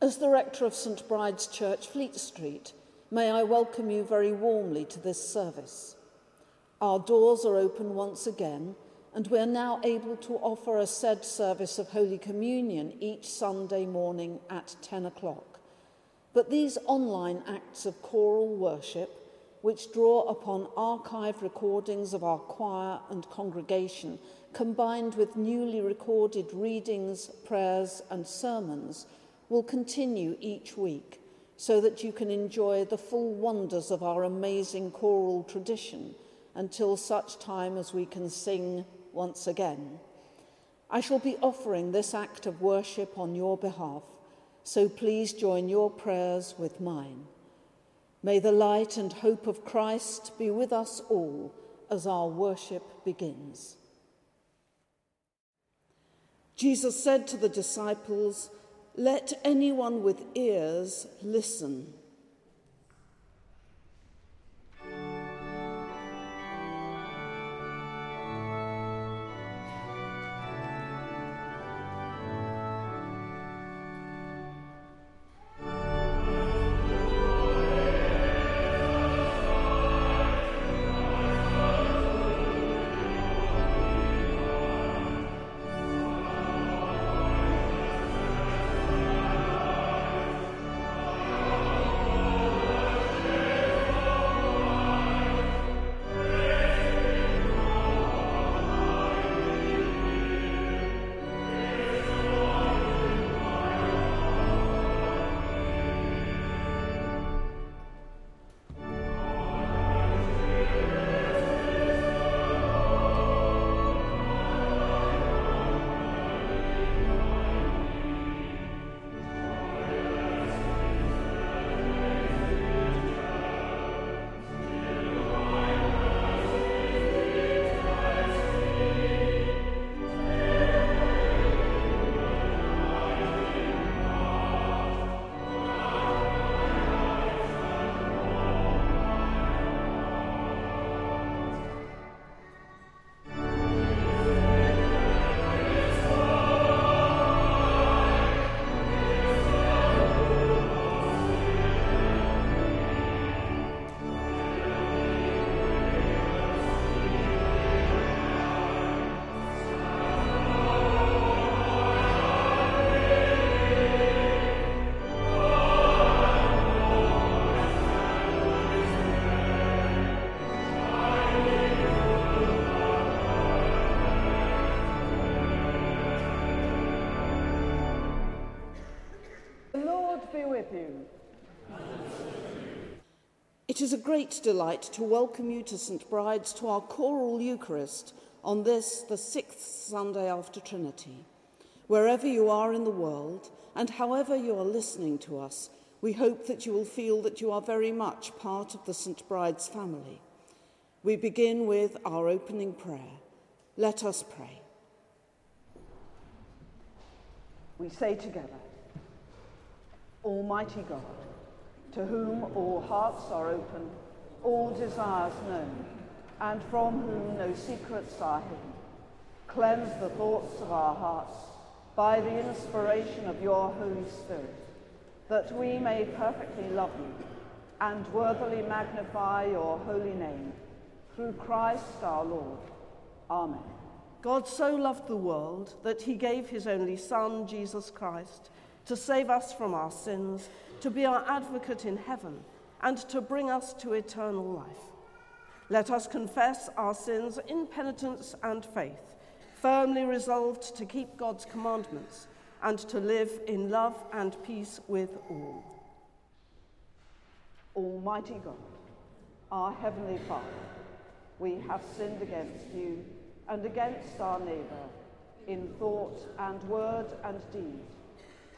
As the rector of St Bride's Church, Fleet Street, may I welcome you very warmly to this service. Our doors are open once again, and we are now able to offer a said service of Holy Communion each Sunday morning at 10 o'clock. But these online acts of choral worship, which draw upon archived recordings of our choir and congregation, combined with newly recorded readings, prayers, and sermons, will continue each week so that you can enjoy the full wonders of our amazing choral tradition until such time as we can sing once again. I shall be offering this act of worship on your behalf, so please join your prayers with mine. May the light and hope of Christ be with us all as our worship begins. Jesus said to the disciples, Let anyone with ears listen. It is a great delight to welcome you to St Bride's to our choral Eucharist on this, the sixth Sunday after Trinity. Wherever you are in the world and however you are listening to us, we hope that you will feel that you are very much part of the St Bride's family. We begin with our opening prayer. Let us pray. We say together, Almighty God, to whom all hearts are open, all desires known, and from whom no secrets are hidden. Cleanse the thoughts of our hearts by the inspiration of your Holy Spirit, that we may perfectly love you and worthily magnify your holy name, through Christ our Lord. Amen. God so loved the world that he gave his only Son, Jesus Christ, to save us from our sins to be our advocate in heaven, and to bring us to eternal life. Let us confess our sins in penitence and faith, firmly resolved to keep God's commandments and to live in love and peace with all. Almighty God, our Heavenly Father, we have sinned against you and against our neighbour in thought and word and deed,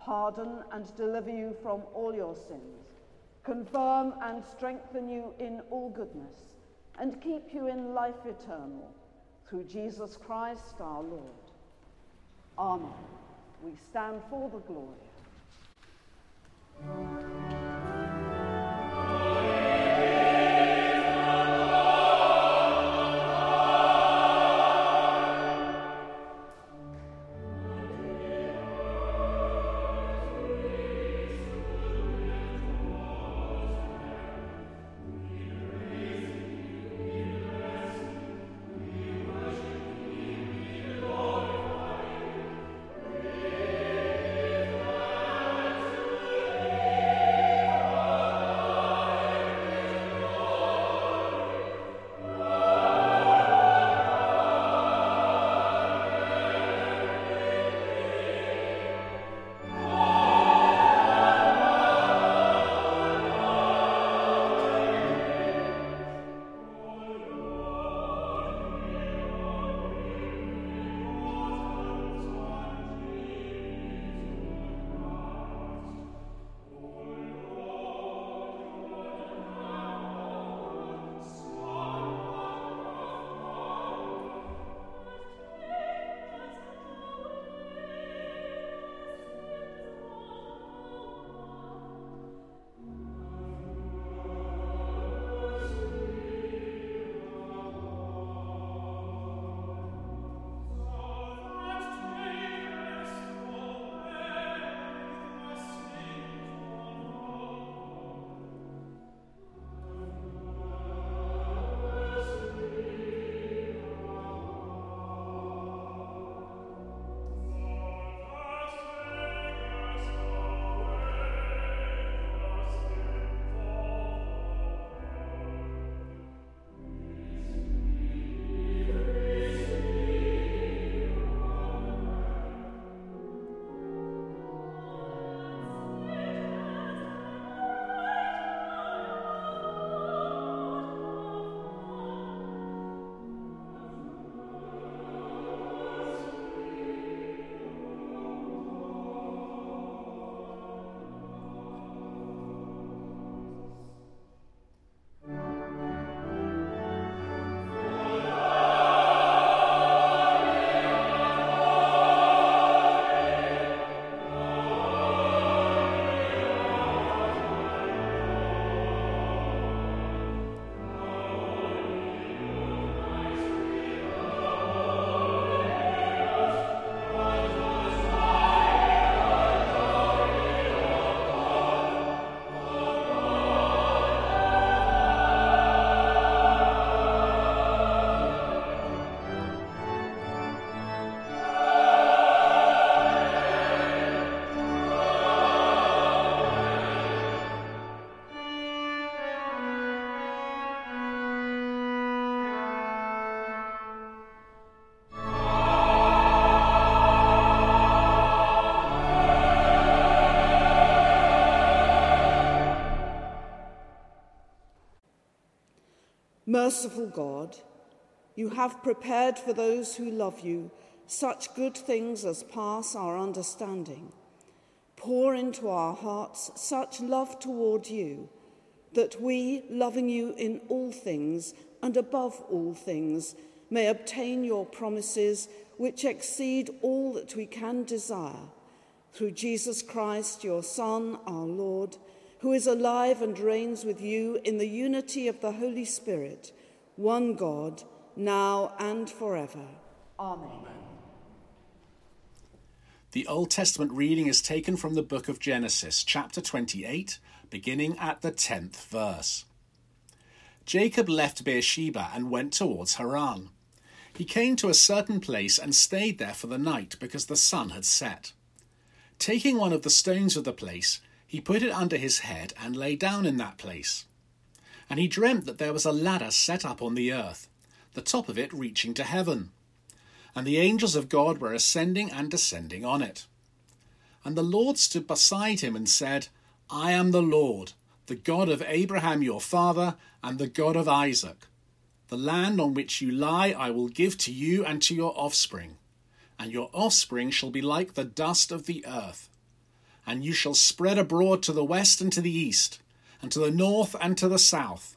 pardon and deliver you from all your sins, confirm and strengthen you in all goodness, and keep you in life eternal, through Jesus Christ our Lord. Amen. We stand for the glory. Merciful God, you have prepared for those who love you such good things as pass our understanding. Pour into our hearts such love toward you that we, loving you in all things and above all things, may obtain your promises which exceed all that we can desire. Through Jesus Christ, your Son, our Lord who is alive and reigns with you in the unity of the Holy Spirit, one God, now and forever. Amen. The Old Testament reading is taken from the book of Genesis, chapter 28, beginning at the 10th verse. Jacob left Beersheba and went towards Haran. He came to a certain place and stayed there for the night because the sun had set. Taking one of the stones of the place, he put it under his head and lay down in that place. And he dreamt that there was a ladder set up on the earth, the top of it reaching to heaven. And the angels of God were ascending and descending on it. And the Lord stood beside him and said, I am the Lord, the God of Abraham your father, and the God of Isaac. The land on which you lie I will give to you and to your offspring, and your offspring shall be like the dust of the earth and you shall spread abroad to the west and to the east, and to the north and to the south.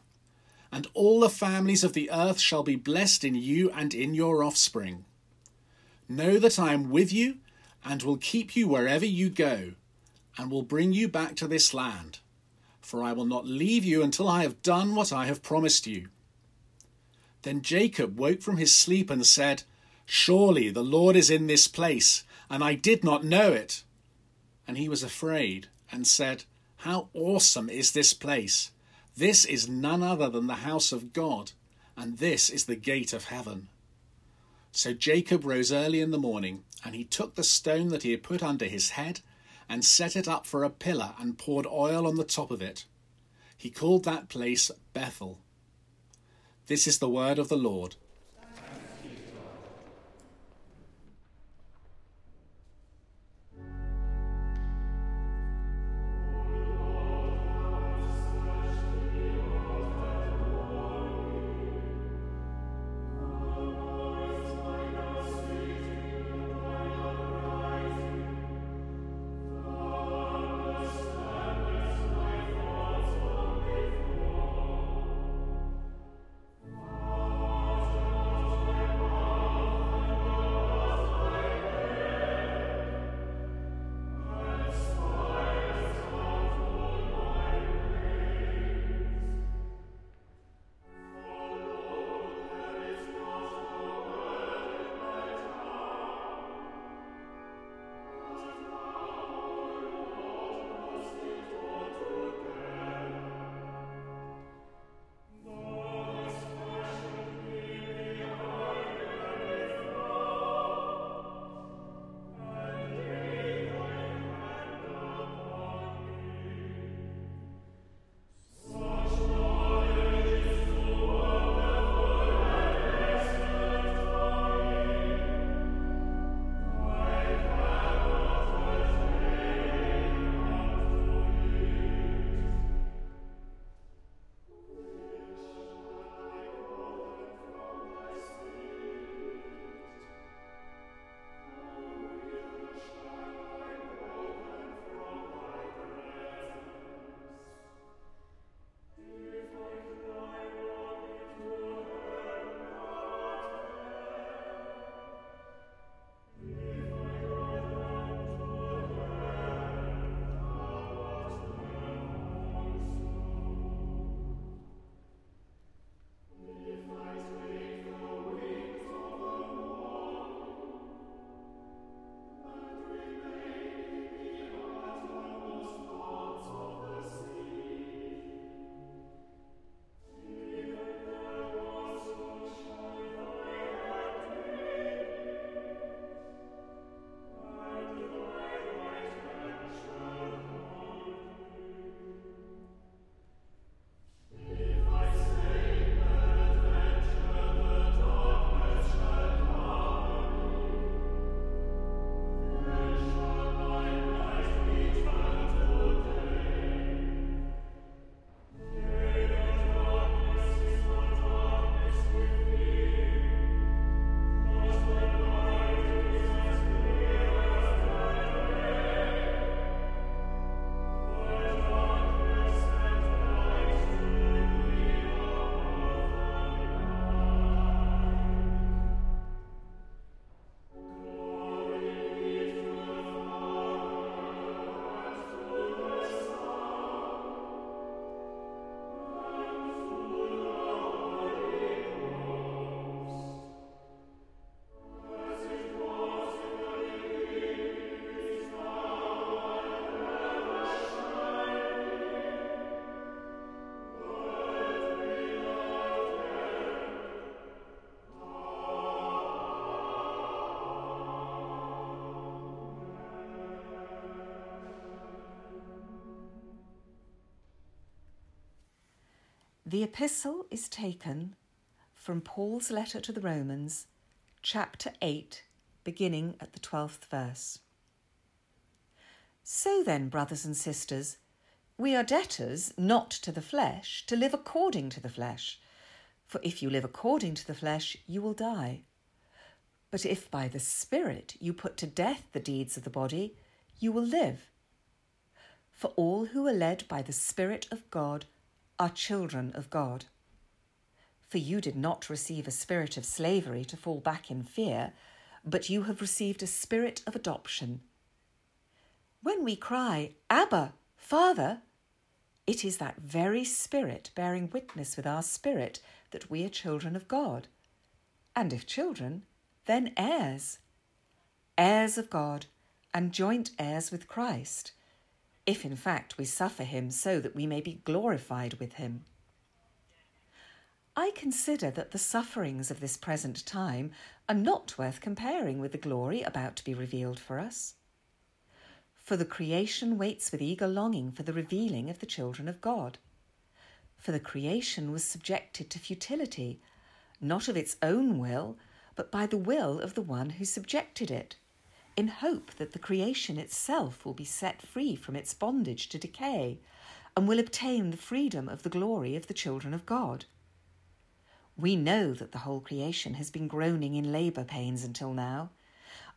And all the families of the earth shall be blessed in you and in your offspring. Know that I am with you, and will keep you wherever you go, and will bring you back to this land. For I will not leave you until I have done what I have promised you. Then Jacob woke from his sleep and said, Surely the Lord is in this place, and I did not know it. And he was afraid, and said, How awesome is this place! This is none other than the house of God, and this is the gate of heaven. So Jacob rose early in the morning, and he took the stone that he had put under his head, and set it up for a pillar, and poured oil on the top of it. He called that place Bethel. This is the word of the Lord. The epistle is taken from Paul's letter to the Romans, chapter 8, beginning at the 12th verse. So then, brothers and sisters, we are debtors not to the flesh, to live according to the flesh. For if you live according to the flesh, you will die. But if by the Spirit you put to death the deeds of the body, you will live. for all who are led by the Spirit of God are children of God. For you did not receive a spirit of slavery to fall back in fear, but you have received a spirit of adoption. When we cry, Abba, Father, it is that very Spirit bearing witness with our spirit that we are children of God. And if children, then heirs. Heirs of God and joint heirs with Christ, if in fact we suffer him so that we may be glorified with him. I consider that the sufferings of this present time are not worth comparing with the glory about to be revealed for us. For the creation waits with eager longing for the revealing of the children of God. For the creation was subjected to futility, not of its own will, but by the will of the one who subjected it, in hope that the creation itself will be set free from its bondage to decay and will obtain the freedom of the glory of the children of God. We know that the whole creation has been groaning in labour pains until now,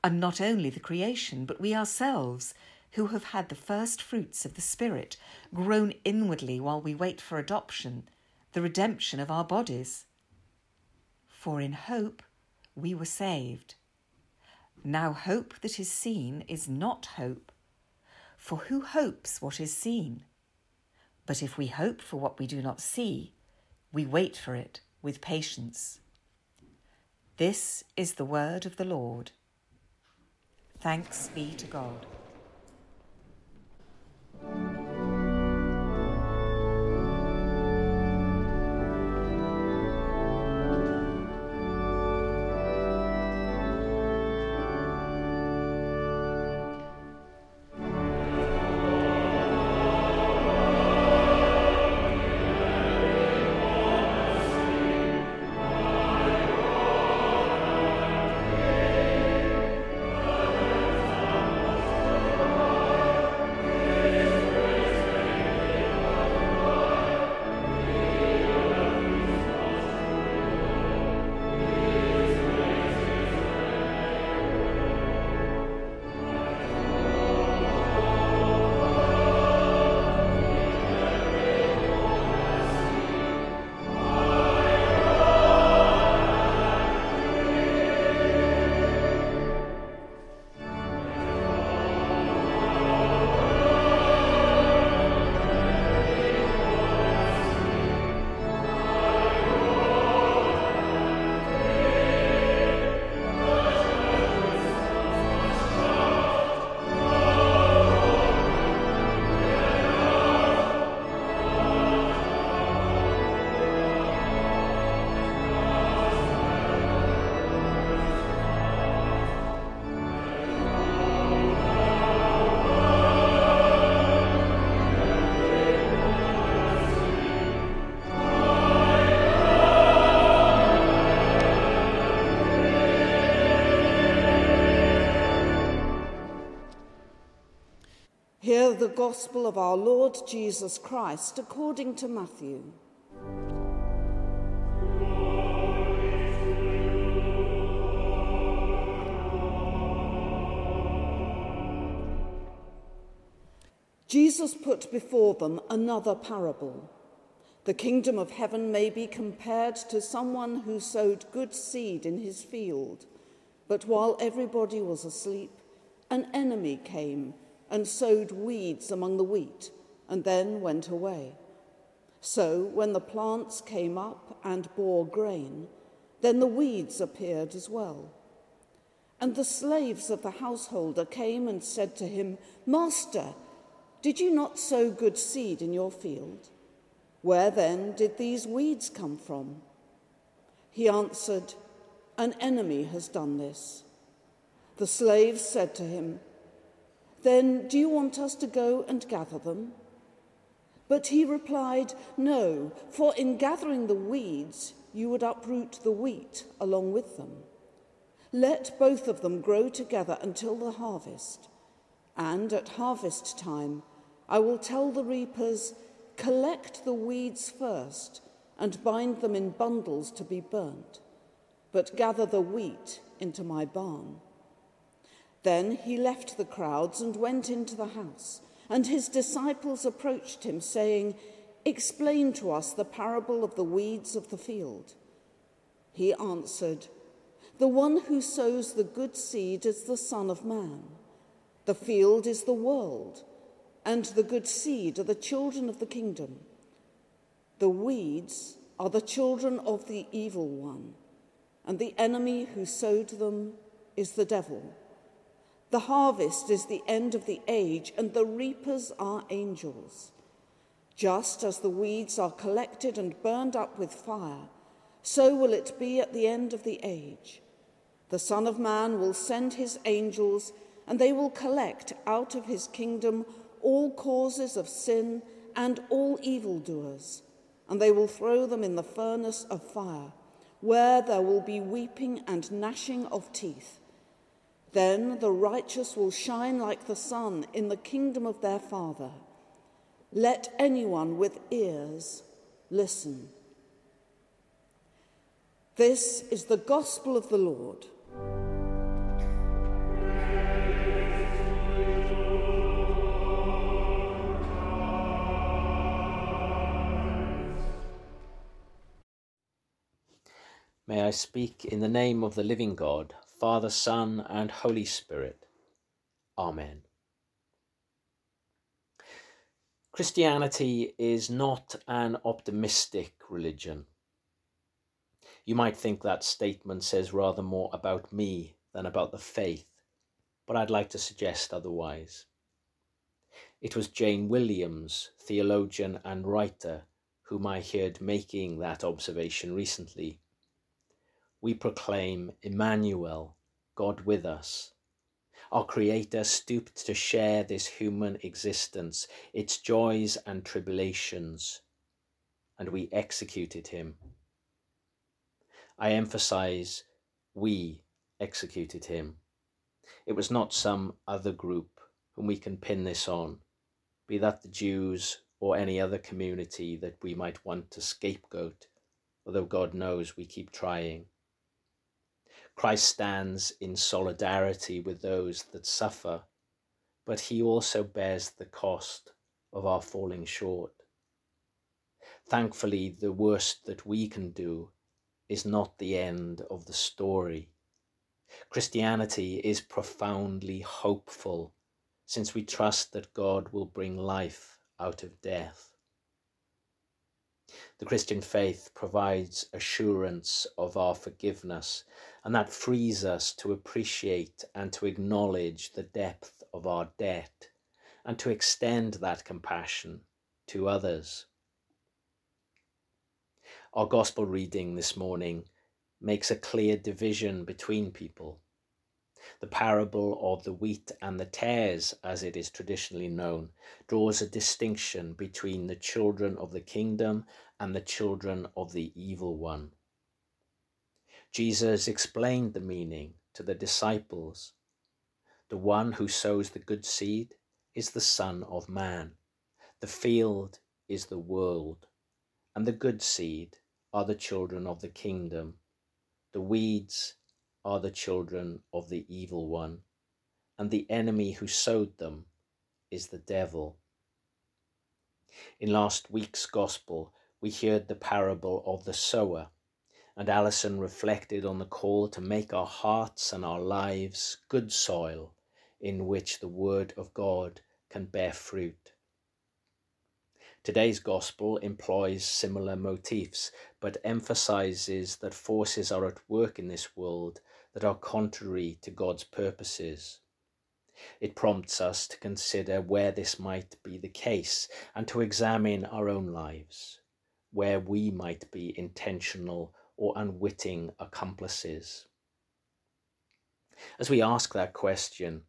and not only the creation, but we ourselves, who have had the first fruits of the Spirit, groan inwardly while we wait for adoption, the redemption of our bodies. For in hope we were saved. Now, hope that is seen is not hope, for who hopes what is seen? But if we hope for what we do not see, we wait for it with patience. This is the word of the Lord. Thanks be to God. Gospel of our Lord Jesus Christ according to Matthew. Jesus put before them another parable. The kingdom of heaven may be compared to someone who sowed good seed in his field, but while everybody was asleep, an enemy came and sowed weeds among the wheat, and then went away. So when the plants came up and bore grain, then the weeds appeared as well. And the slaves of the householder came and said to him, Master, did you not sow good seed in your field? Where then did these weeds come from? He answered, An enemy has done this. The slaves said to him, then do you want us to go and gather them? But he replied, No, for in gathering the weeds, you would uproot the wheat along with them. Let both of them grow together until the harvest. And at harvest time, I will tell the reapers, Collect the weeds first and bind them in bundles to be burnt, but gather the wheat into my barn. Then he left the crowds and went into the house. And his disciples approached him, saying, Explain to us the parable of the weeds of the field. He answered, The one who sows the good seed is the Son of Man. The field is the world, and the good seed are the children of the kingdom. The weeds are the children of the evil one, and the enemy who sowed them is the devil. The harvest is the end of the age, and the reapers are angels. Just as the weeds are collected and burned up with fire, so will it be at the end of the age. The Son of Man will send his angels, and they will collect out of his kingdom all causes of sin and all evildoers, and they will throw them in the furnace of fire, where there will be weeping and gnashing of teeth. Then the righteous will shine like the sun in the kingdom of their Father. Let anyone with ears listen. This is the gospel of the Lord. May I speak in the name of the living God Father, Son, and Holy Spirit. Amen. Christianity is not an optimistic religion. You might think that statement says rather more about me than about the faith, but I'd like to suggest otherwise. It was Jane Williams, theologian and writer, whom I heard making that observation recently we proclaim Emmanuel, God with us. Our Creator stooped to share this human existence, its joys and tribulations, and we executed him. I emphasize, we executed him. It was not some other group whom we can pin this on, be that the Jews or any other community that we might want to scapegoat, although God knows we keep trying. Christ stands in solidarity with those that suffer, but he also bears the cost of our falling short. Thankfully, the worst that we can do is not the end of the story. Christianity is profoundly hopeful since we trust that God will bring life out of death. The Christian faith provides assurance of our forgiveness, and that frees us to appreciate and to acknowledge the depth of our debt and to extend that compassion to others. Our gospel reading this morning makes a clear division between people. The parable of the wheat and the tares, as it is traditionally known, draws a distinction between the children of the kingdom and the children of the evil one. Jesus explained the meaning to the disciples. The one who sows the good seed is the Son of Man. The field is the world, and the good seed are the children of the kingdom. The weeds are the children of the evil one, and the enemy who sowed them is the devil. In last week's Gospel, we heard the parable of the sower, and Alison reflected on the call to make our hearts and our lives good soil in which the Word of God can bear fruit. Today's Gospel employs similar motifs, but emphasizes that forces are at work in this world that are contrary to God's purposes. It prompts us to consider where this might be the case and to examine our own lives where we might be intentional or unwitting accomplices. As we ask that question,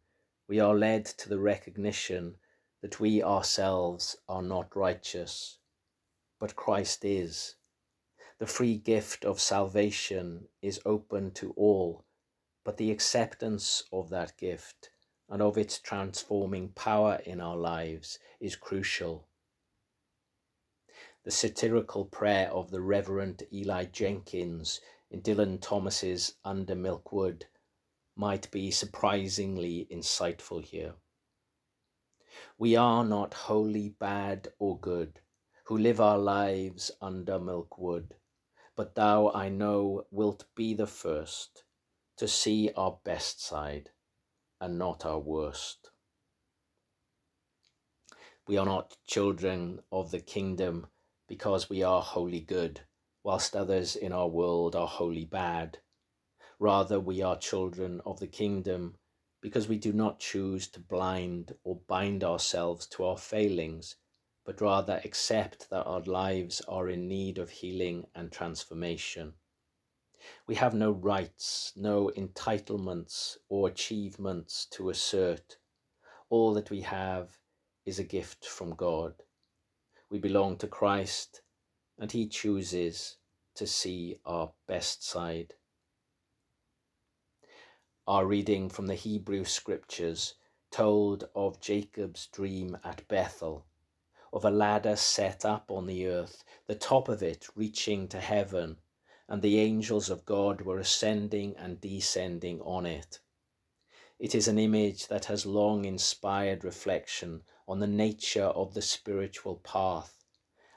we are led to the recognition that we ourselves are not righteous, but Christ is. The free gift of salvation is open to all, but the acceptance of that gift and of its transforming power in our lives is crucial the satirical prayer of the Reverend Eli Jenkins in Dylan Thomas's Under Milkwood might be surprisingly insightful here. We are not wholly bad or good, who live our lives under milkwood, but thou, I know, wilt be the first to see our best side and not our worst. We are not children of the kingdom because we are wholly good, whilst others in our world are wholly bad. Rather, we are children of the kingdom because we do not choose to blind or bind ourselves to our failings, but rather accept that our lives are in need of healing and transformation. We have no rights, no entitlements or achievements to assert. All that we have is a gift from God. We belong to Christ, and He chooses to see our best side. Our reading from the Hebrew Scriptures told of Jacob's dream at Bethel, of a ladder set up on the earth, the top of it reaching to heaven, and the angels of God were ascending and descending on it. It is an image that has long inspired reflection on the nature of the spiritual path,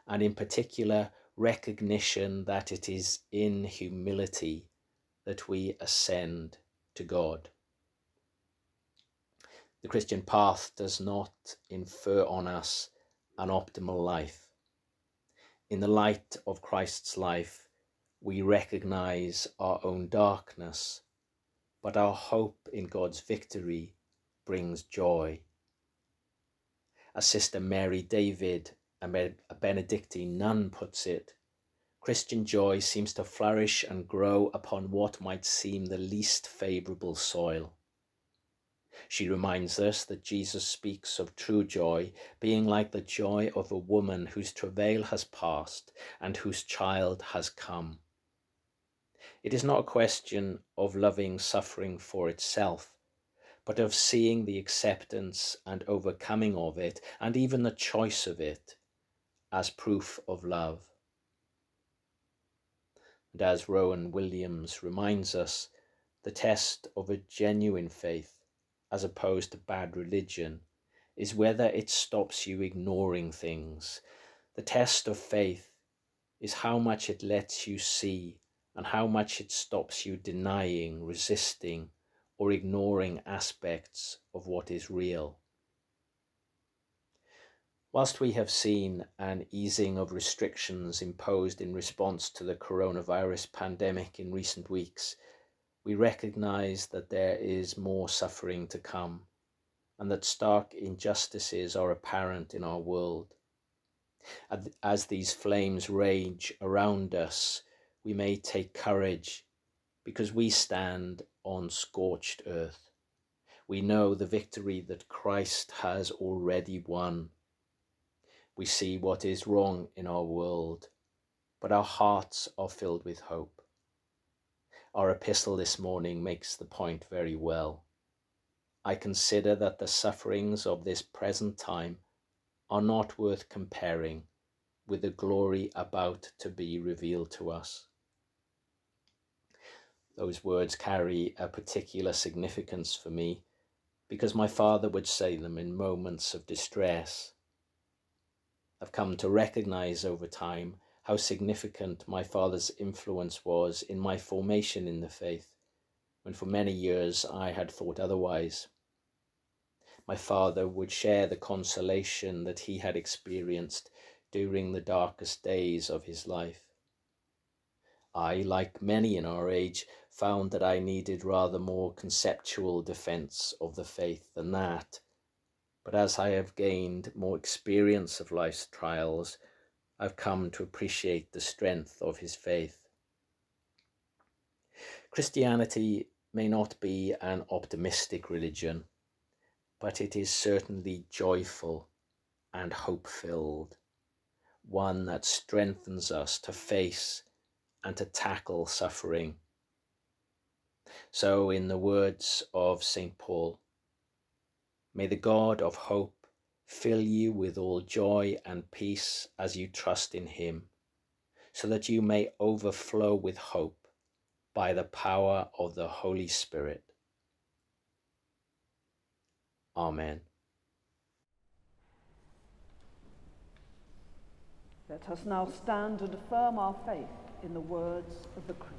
and in particular, recognition that it is in humility that we ascend to God. The Christian path does not infer on us an optimal life. In the light of Christ's life, we recognize our own darkness, but our hope in God's victory brings joy as Sister Mary David, a Benedictine nun, puts it, Christian joy seems to flourish and grow upon what might seem the least favourable soil. She reminds us that Jesus speaks of true joy being like the joy of a woman whose travail has passed and whose child has come. It is not a question of loving suffering for itself, but of seeing the acceptance and overcoming of it, and even the choice of it, as proof of love. And as Rowan Williams reminds us, the test of a genuine faith, as opposed to bad religion, is whether it stops you ignoring things. The test of faith is how much it lets you see and how much it stops you denying, resisting, or ignoring aspects of what is real. Whilst we have seen an easing of restrictions imposed in response to the coronavirus pandemic in recent weeks, we recognize that there is more suffering to come and that stark injustices are apparent in our world. As these flames rage around us, we may take courage because we stand on scorched earth. We know the victory that Christ has already won. We see what is wrong in our world, but our hearts are filled with hope. Our epistle this morning makes the point very well. I consider that the sufferings of this present time are not worth comparing with the glory about to be revealed to us those words carry a particular significance for me because my father would say them in moments of distress. I've come to recognize over time how significant my father's influence was in my formation in the faith, when for many years I had thought otherwise. My father would share the consolation that he had experienced during the darkest days of his life. I, like many in our age, found that I needed rather more conceptual defense of the faith than that. But as I have gained more experience of life's trials, I've come to appreciate the strength of his faith. Christianity may not be an optimistic religion, but it is certainly joyful and hope filled, one that strengthens us to face and to tackle suffering. So, in the words of St. Paul, may the God of hope fill you with all joy and peace as you trust in him, so that you may overflow with hope by the power of the Holy Spirit. Amen. Let us now stand and affirm our faith in the words of the Creed.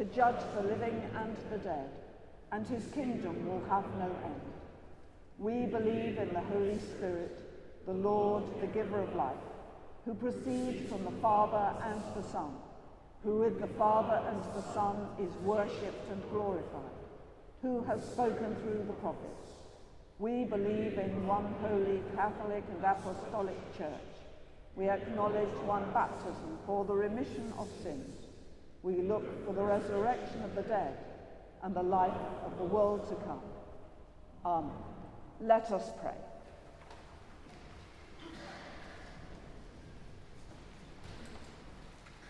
to judge the living and the dead, and his kingdom will have no end. We believe in the Holy Spirit, the Lord, the giver of life, who proceeds from the Father and the Son, who with the Father and the Son is worshipped and glorified, who has spoken through the prophets. We believe in one holy Catholic and Apostolic Church. We acknowledge one baptism for the remission of sins. We look for the resurrection of the dead and the life of the world to come. Amen. Let us pray.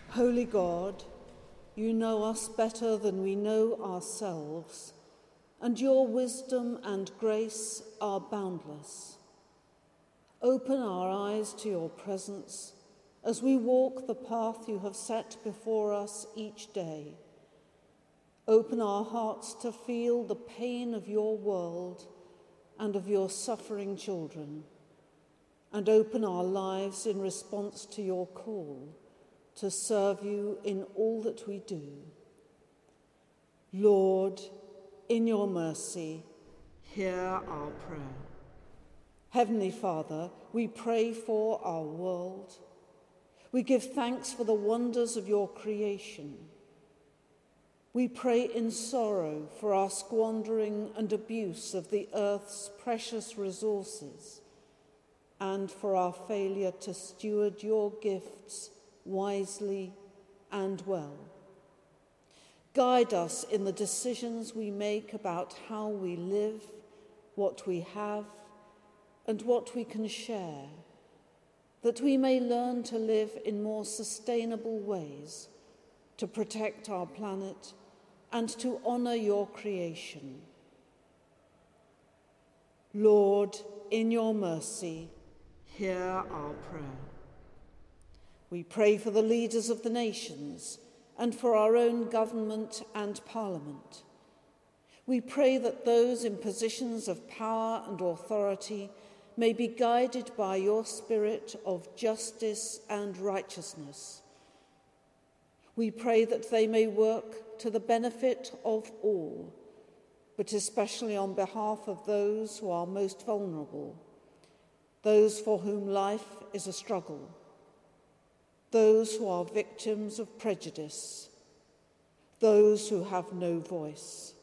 Holy God, you know us better than we know ourselves and your wisdom and grace are boundless. Open our eyes to your presence as we walk the path you have set before us each day. Open our hearts to feel the pain of your world and of your suffering children, and open our lives in response to your call to serve you in all that we do. Lord, in your mercy, hear our prayer. Heavenly Father, we pray for our world. We give thanks for the wonders of your creation. We pray in sorrow for our squandering and abuse of the earth's precious resources and for our failure to steward your gifts wisely and well. Guide us in the decisions we make about how we live, what we have, and what we can share, that we may learn to live in more sustainable ways, to protect our planet, and to honour your creation. Lord, in your mercy, hear our prayer. We pray for the leaders of the nations and for our own government and parliament. We pray that those in positions of power and authority may be guided by your spirit of justice and righteousness. We pray that they may work to the benefit of all, but especially on behalf of those who are most vulnerable, those for whom life is a struggle those who are victims of prejudice, those who have no voice.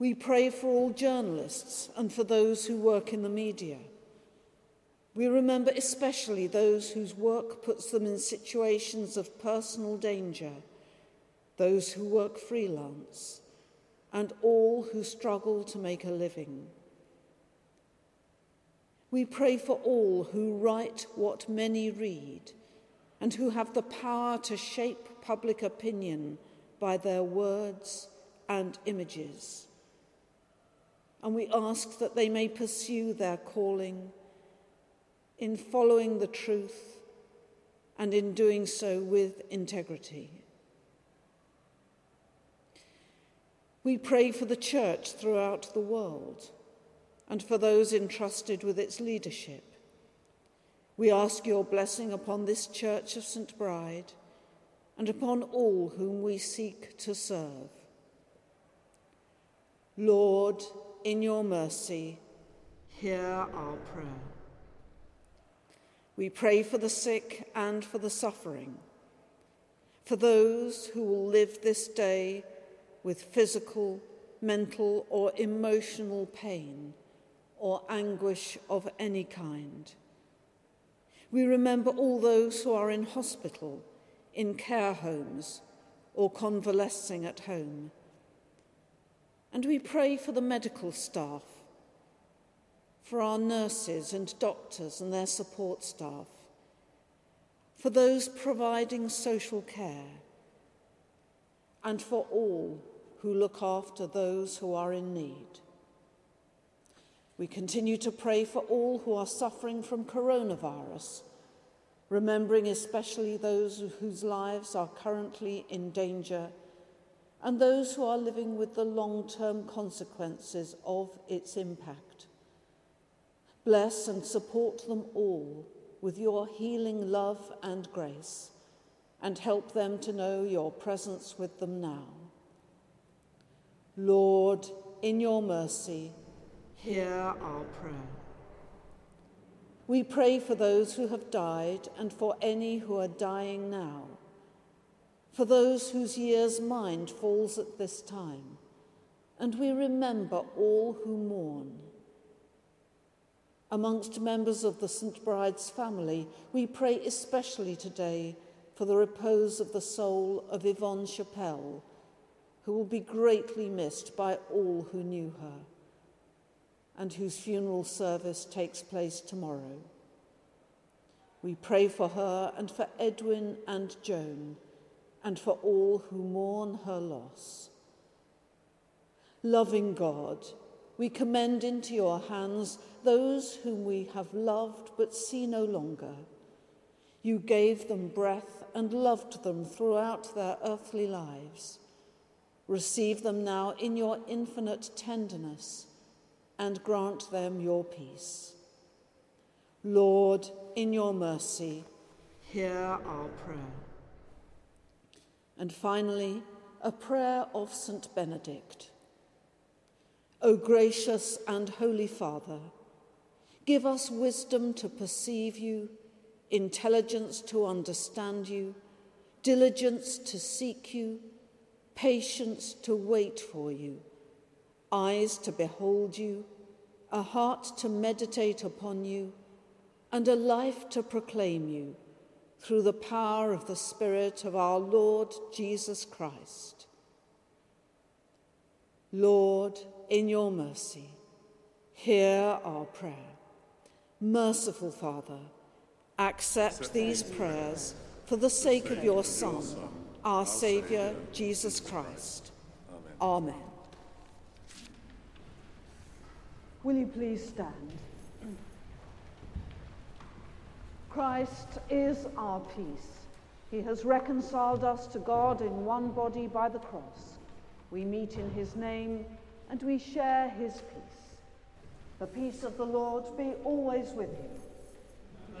We pray for all journalists and for those who work in the media. We remember especially those whose work puts them in situations of personal danger, those who work freelance, and all who struggle to make a living. We pray for all who write what many read and who have the power to shape public opinion by their words and images. And we ask that they may pursue their calling in following the truth and in doing so with integrity. We pray for the church throughout the world and for those entrusted with its leadership. We ask your blessing upon this Church of St. Bride and upon all whom we seek to serve. Lord, in your mercy, hear our prayer. We pray for the sick and for the suffering, for those who will live this day with physical, mental, or emotional pain or anguish of any kind. We remember all those who are in hospital, in care homes, or convalescing at home. And we pray for the medical staff, for our nurses and doctors and their support staff, for those providing social care, and for all who look after those who are in need. We continue to pray for all who are suffering from coronavirus, remembering especially those whose lives are currently in danger and those who are living with the long term consequences of its impact. Bless and support them all with your healing love and grace, and help them to know your presence with them now. Lord, in your mercy, hear our prayer. We pray for those who have died and for any who are dying now, for those whose year's mind falls at this time, and we remember all who mourn. Amongst members of the St. Bride's family, we pray especially today for the repose of the soul of Yvonne Chappelle who will be greatly missed by all who knew her, and whose funeral service takes place tomorrow. We pray for her and for Edwin and Joan, and for all who mourn her loss. Loving God, we commend into your hands those whom we have loved but see no longer. You gave them breath and loved them throughout their earthly lives. Receive them now in your infinite tenderness and grant them your peace. Lord, in your mercy, hear our prayer. And finally, a prayer of St. Benedict. O gracious and holy Father, give us wisdom to perceive you, intelligence to understand you, diligence to seek you patience to wait for you, eyes to behold you, a heart to meditate upon you, and a life to proclaim you through the power of the Spirit of our Lord Jesus Christ. Lord, in your mercy, hear our prayer. Merciful Father, accept these prayers for the sake of your Son our Saviour, Jesus Christ. Amen. Amen. Will you please stand? Christ is our peace. He has reconciled us to God in one body by the cross. We meet in his name and we share his peace. The peace of the Lord be always with you.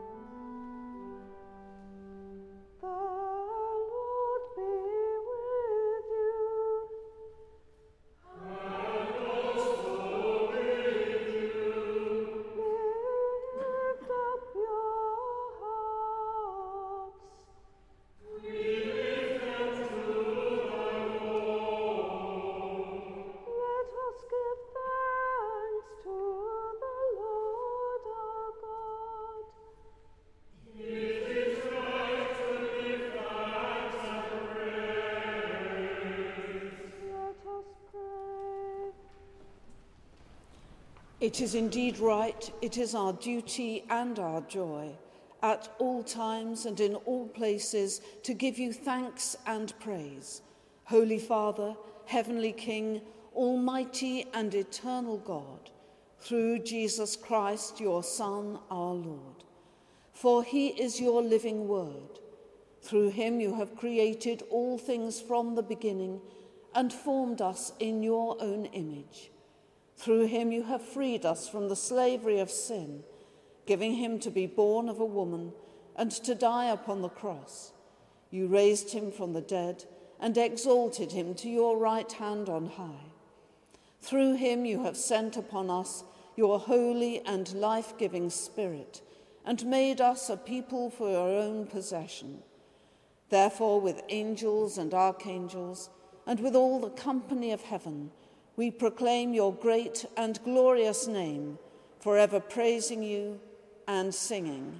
It is indeed right, it is our duty and our joy, at all times and in all places, to give you thanks and praise. Holy Father, Heavenly King, Almighty and eternal God, through Jesus Christ, your Son, our Lord. For he is your living word. Through him you have created all things from the beginning and formed us in your own image. Through him you have freed us from the slavery of sin, giving him to be born of a woman and to die upon the cross. You raised him from the dead and exalted him to your right hand on high. Through him you have sent upon us your holy and life giving Spirit and made us a people for your own possession. Therefore, with angels and archangels, and with all the company of heaven, we proclaim your great and glorious name, forever praising you and singing.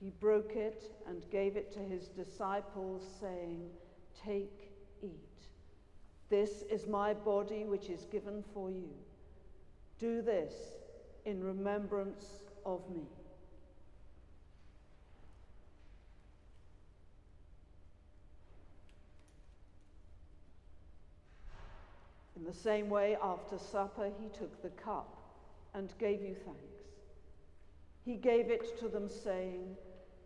He broke it and gave it to his disciples, saying, Take, eat. This is my body, which is given for you. Do this in remembrance of me. In the same way, after supper, he took the cup and gave you thanks. He gave it to them, saying,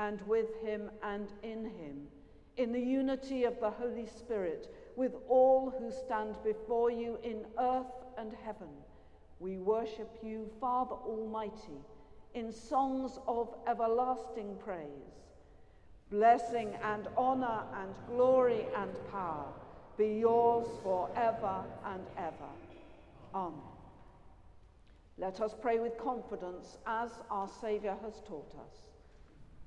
and with him and in him, in the unity of the Holy Spirit, with all who stand before you in earth and heaven, we worship you, Father Almighty, in songs of everlasting praise. Blessing and honor and glory and power be yours forever and ever. Amen. Let us pray with confidence as our Saviour has taught us.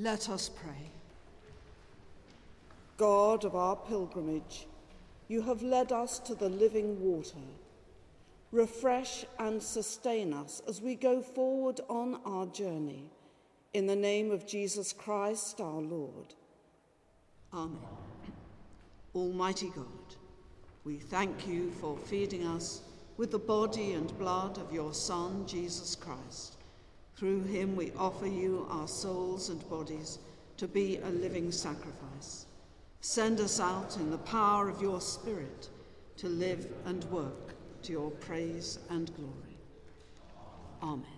Let us pray. God of our pilgrimage, you have led us to the living water. Refresh and sustain us as we go forward on our journey. In the name of Jesus Christ our Lord. Amen. Almighty God, we thank you for feeding us with the body and blood of your Son, Jesus Christ. Through him we offer you our souls and bodies to be a living sacrifice. Send us out in the power of your Spirit to live and work to your praise and glory. Amen.